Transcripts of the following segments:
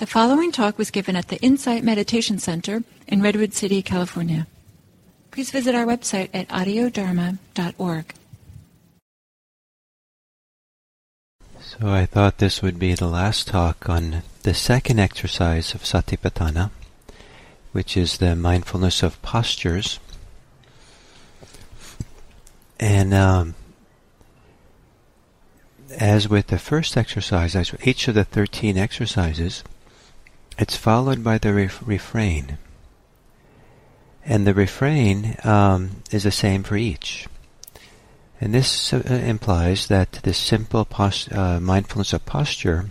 The following talk was given at the Insight Meditation Center in Redwood City, California. Please visit our website at audiodharma.org. So I thought this would be the last talk on the second exercise of Satipatthana, which is the mindfulness of postures. And um, as with the first exercise, as each of the 13 exercises, it's followed by the ref- refrain. And the refrain um, is the same for each. And this uh, implies that this simple post- uh, mindfulness of posture,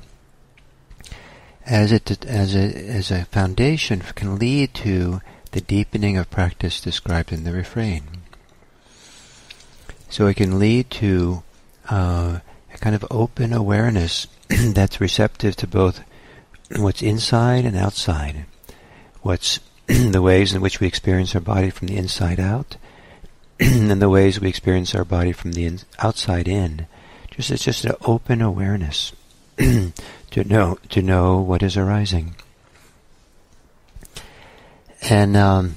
as, it, as, a, as a foundation, can lead to the deepening of practice described in the refrain. So it can lead to uh, a kind of open awareness that's receptive to both what's inside and outside, what's the ways in which we experience our body from the inside out, and the ways we experience our body from the in- outside in. Just it's just an open awareness to know to know what is arising, and um,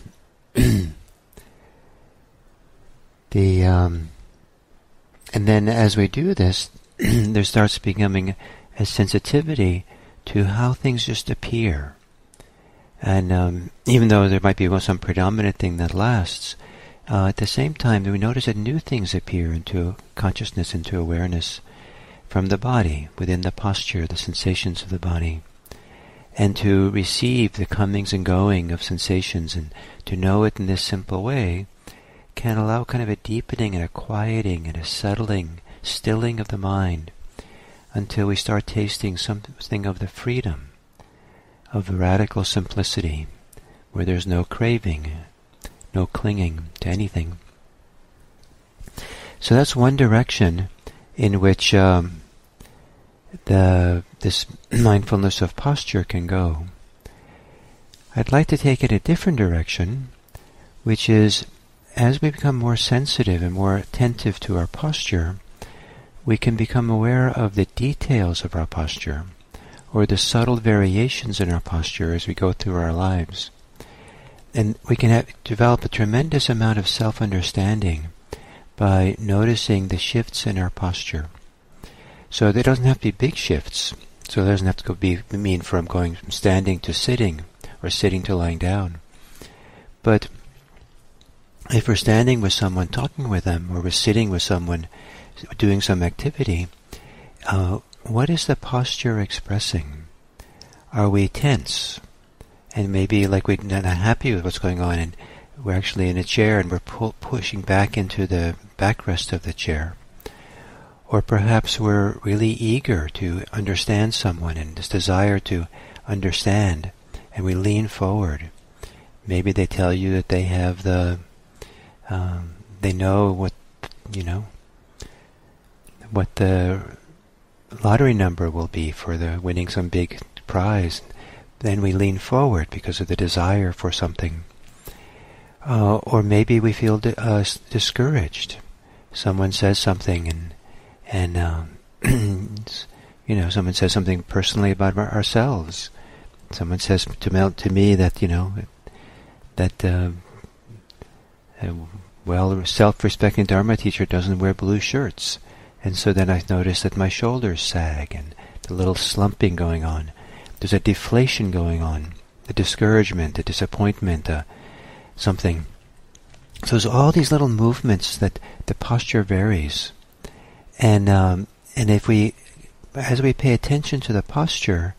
the um, and then as we do this, there starts becoming a sensitivity to how things just appear. And um, even though there might be some predominant thing that lasts, uh, at the same time, we notice that new things appear into consciousness, into awareness from the body, within the posture, the sensations of the body. And to receive the comings and going of sensations and to know it in this simple way can allow kind of a deepening and a quieting and a settling, stilling of the mind until we start tasting something of the freedom of radical simplicity where there's no craving, no clinging to anything. So that's one direction in which um, the this mindfulness of posture can go. I'd like to take it a different direction, which is as we become more sensitive and more attentive to our posture, we can become aware of the details of our posture or the subtle variations in our posture as we go through our lives. And we can have, develop a tremendous amount of self-understanding by noticing the shifts in our posture. So there doesn't have to be big shifts. So it doesn't have to be mean from going from standing to sitting or sitting to lying down. But if we're standing with someone, talking with them, or we're sitting with someone, doing some activity, uh, what is the posture expressing? Are we tense? And maybe like we're not happy with what's going on and we're actually in a chair and we're pu- pushing back into the backrest of the chair. Or perhaps we're really eager to understand someone and this desire to understand and we lean forward. Maybe they tell you that they have the, um, they know what, you know, what the lottery number will be for the winning some big prize. Then we lean forward because of the desire for something. Uh, or maybe we feel di- uh, discouraged. Someone says something and and um, you know someone says something personally about our- ourselves. Someone says to to me that you know that uh, well, self-respecting Dharma teacher doesn't wear blue shirts. And so then I notice that my shoulders sag and the little slumping going on. There's a deflation going on, a discouragement, a disappointment, uh, something. So there's all these little movements that the posture varies. And, um, and if we, as we pay attention to the posture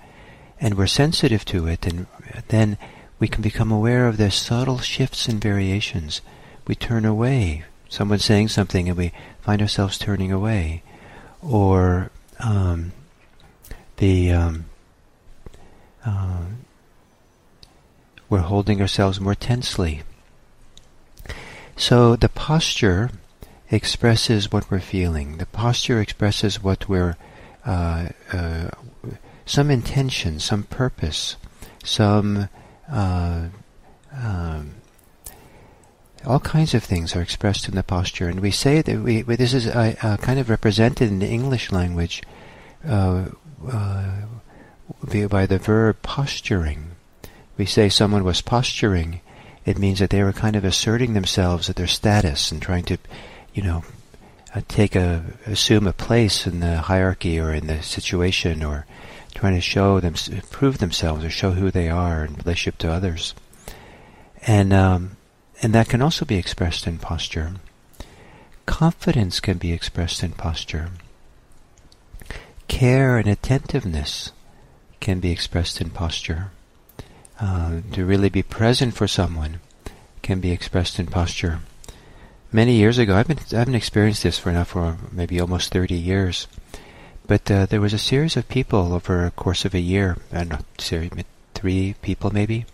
and we're sensitive to it, and then we can become aware of the subtle shifts and variations. We turn away someone's saying something and we find ourselves turning away, or um, the um, uh, we're holding ourselves more tensely. So the posture expresses what we're feeling. The posture expresses what we're uh, uh, some intention, some purpose, some uh, um, all kinds of things are expressed in the posture, and we say that we, this is uh, uh, kind of represented in the English language uh, uh, by the verb posturing. We say someone was posturing. It means that they were kind of asserting themselves at their status and trying to, you know, uh, take a assume a place in the hierarchy or in the situation or trying to show them prove themselves or show who they are in relationship to others and um, and that can also be expressed in posture. Confidence can be expressed in posture. Care and attentiveness can be expressed in posture. Uh, to really be present for someone can be expressed in posture. Many years ago. I've been I haven't experienced this for now for maybe almost thirty years, but uh, there was a series of people over a course of a year, and not series, three people maybe,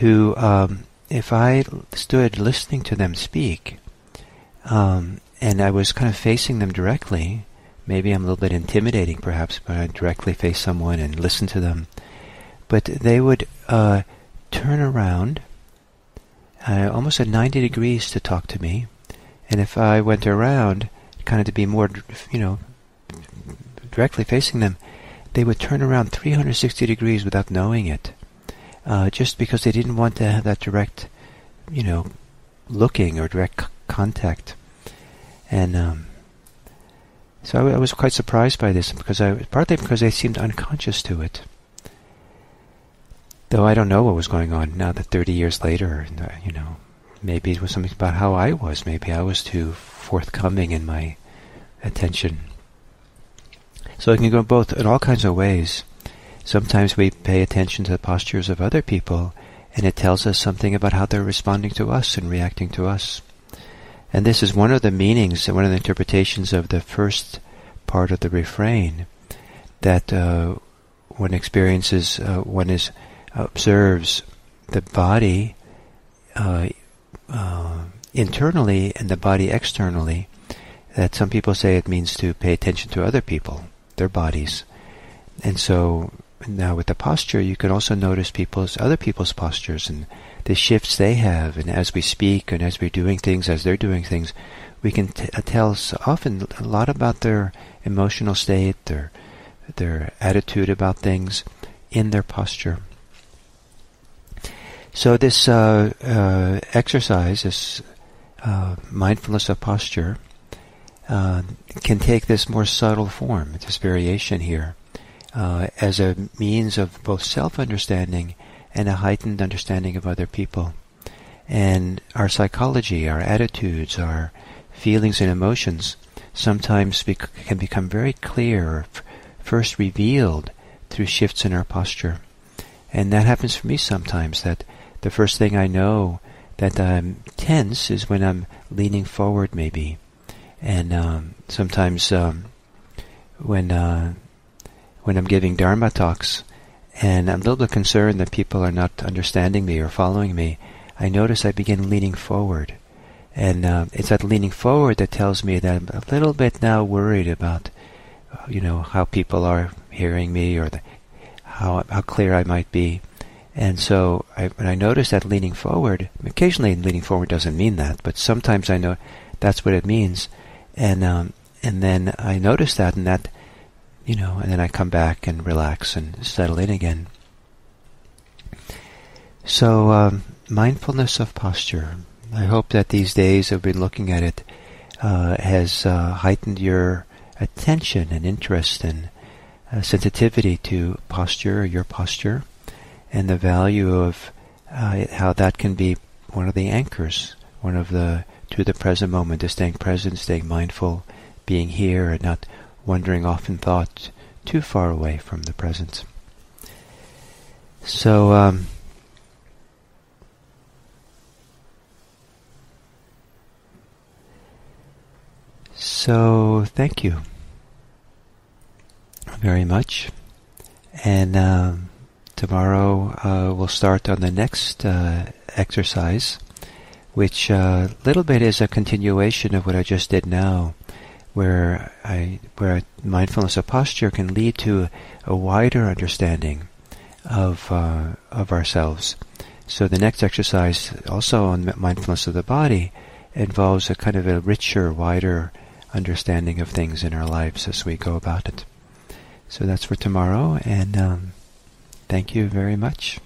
who, um, if I stood listening to them speak, um, and I was kind of facing them directly, maybe I'm a little bit intimidating perhaps, but I directly face someone and listen to them, but they would uh, turn around uh, almost at 90 degrees to talk to me. And if I went around, kind of to be more, you know, directly facing them, they would turn around 360 degrees without knowing it. Uh, just because they didn't want to have that direct, you know, looking or direct c- contact. And um, so I, w- I was quite surprised by this because I partly because they seemed unconscious to it. Though I don't know what was going on now that 30 years later, you know, maybe it was something about how I was. Maybe I was too forthcoming in my attention. So it can go both in all kinds of ways. Sometimes we pay attention to the postures of other people, and it tells us something about how they're responding to us and reacting to us. And this is one of the meanings, and one of the interpretations of the first part of the refrain, that uh, one experiences, uh, one is observes the body uh, uh, internally and the body externally, that some people say it means to pay attention to other people, their bodies. And so now with the posture, you can also notice people's other people's postures and the shifts they have. And as we speak and as we're doing things, as they're doing things, we can t- uh, tell often a lot about their emotional state, their their attitude about things in their posture. So this uh, uh, exercise, this uh, mindfulness of posture, uh, can take this more subtle form, this variation here, uh, as a means of both self-understanding and a heightened understanding of other people. And our psychology, our attitudes, our feelings and emotions sometimes can become very clear f- first revealed through shifts in our posture. And that happens for me sometimes that the first thing I know that I'm tense is when I'm leaning forward, maybe, and um, sometimes um, when uh, when I'm giving Dharma talks, and I'm a little bit concerned that people are not understanding me or following me. I notice I begin leaning forward, and uh, it's that leaning forward that tells me that I'm a little bit now worried about, uh, you know, how people are hearing me or the, how how clear I might be. And so I, when I notice that leaning forward, occasionally leaning forward doesn't mean that, but sometimes I know that's what it means. And, um, and then I notice that and that, you know, and then I come back and relax and settle in again. So, um, mindfulness of posture. I hope that these days of been looking at it uh, has uh, heightened your attention and interest and uh, sensitivity to posture, your posture and the value of uh, how that can be one of the anchors, one of the to the present moment, to staying present, staying mindful, being here, and not wandering off in thought too far away from the present. So. Um, so thank you very much, and. Um, Tomorrow uh, we'll start on the next uh, exercise, which a uh, little bit is a continuation of what I just did now, where I where mindfulness of posture can lead to a wider understanding of uh, of ourselves. So the next exercise, also on mindfulness of the body, involves a kind of a richer, wider understanding of things in our lives as we go about it. So that's for tomorrow, and um, thank you very much.